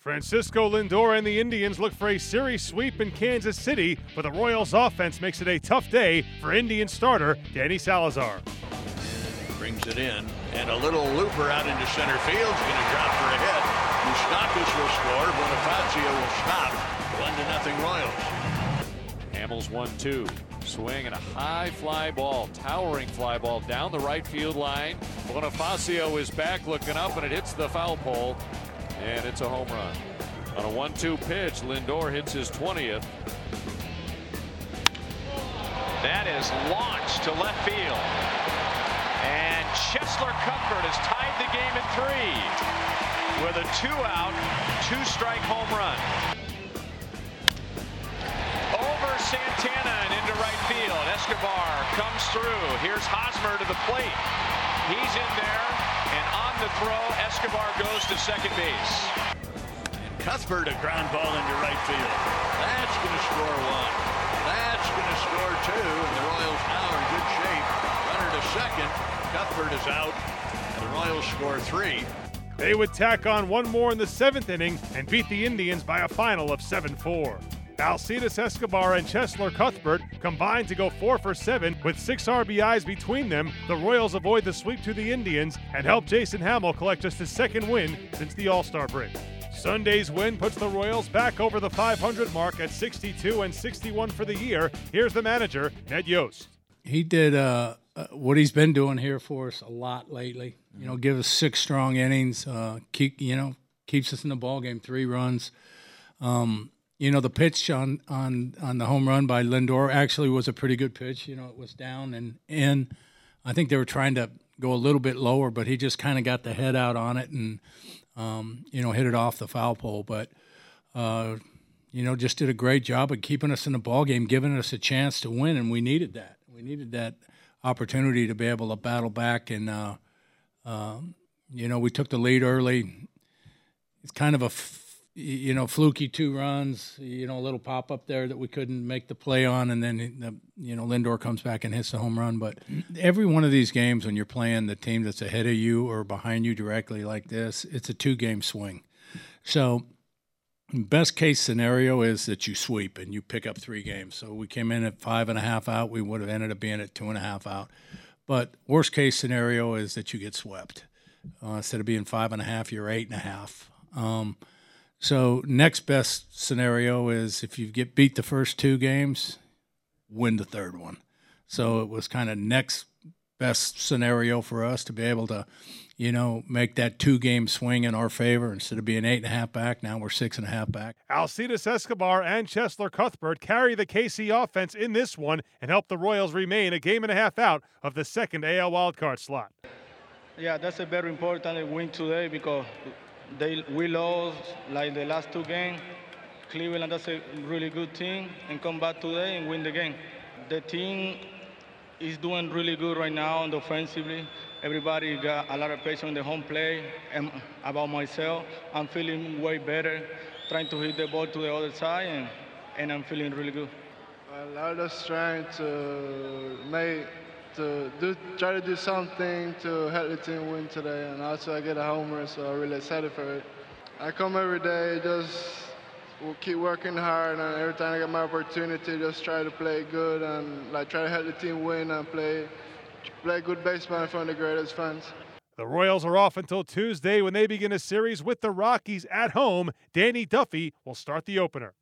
Francisco Lindor and the Indians look for a series sweep in Kansas City, but the Royals offense makes it a tough day for Indian starter Danny Salazar. Brings it in, and a little looper out into center field is going to drop for a hit. Moustakas will score. Bonifacio will stop. One to nothing Royals. Hammel's 1-2. Swing and a high fly ball, towering fly ball down the right field line. Bonifacio is back looking up, and it hits the foul pole and it's a home run. On a 1-2 pitch, Lindor hits his 20th. That is launched to left field. And Cheslor Cuthbert has tied the game at three with a two-out, two-strike home run. Over Santana and into right field. Escobar comes through. Here's Hosmer to the plate. He's in there, and on the throw, Escobar goes to second base. And Cuthbert a ground ball into right field. That's going to score one. That's going to score two, and the Royals now are in good shape. Runner to second. Cuthbert is out, and the Royals score three. They would tack on one more in the seventh inning and beat the Indians by a final of 7 4. Alcides Escobar and Cheslor Cuthbert combined to go 4 for 7 with 6 RBIs between them. The Royals avoid the sweep to the Indians and help Jason Hammel collect just his second win since the All Star break. Sunday's win puts the Royals back over the 500 mark at 62 and 61 for the year. Here's the manager, Ned Yost. He did uh, uh, what he's been doing here for us a lot lately. You know, give us six strong innings, uh, keep you know keeps us in the ball game, three runs. Um, you know, the pitch on on on the home run by Lindor actually was a pretty good pitch. You know, it was down and in. I think they were trying to go a little bit lower, but he just kind of got the head out on it and um, you know hit it off the foul pole. But uh, you know, just did a great job of keeping us in the ball game, giving us a chance to win, and we needed that. We needed that opportunity to be able to battle back, and uh, um, you know, we took the lead early. It's kind of a you know, fluky two runs, you know, a little pop up there that we couldn't make the play on, and then the, you know Lindor comes back and hits the home run. But every one of these games, when you're playing the team that's ahead of you or behind you directly like this, it's a two game swing. So, best case scenario is that you sweep and you pick up three games. So we came in at five and a half out. We would have ended up being at two and a half out. But worst case scenario is that you get swept. Uh, instead of being five and a half, you're eight and a half. Um, so next best scenario is if you get beat the first two games, win the third one. So it was kind of next best scenario for us to be able to, you know, make that two game swing in our favor instead of being eight and a half back. Now we're six and a half back. Alcides Escobar and Cheslor Cuthbert carry the KC offense in this one and help the Royals remain a game and a half out of the second AL wildcard slot. Yeah, that's a very important win today because they we lost like the last two games. Cleveland that's a really good team and come back today and win the game. The team is doing really good right now and offensively. Everybody got a lot of pressure on the home play. And about myself, I'm feeling way better, trying to hit the ball to the other side, and, and I'm feeling really good. Well, I was trying to make to do try to do something to help the team win today, and also I get a homer, so I'm really excited for it. I come every day, just we'll keep working hard, and every time I get my opportunity, just try to play good and like try to help the team win and play play good baseball in front of the greatest fans. The Royals are off until Tuesday when they begin a series with the Rockies at home. Danny Duffy will start the opener.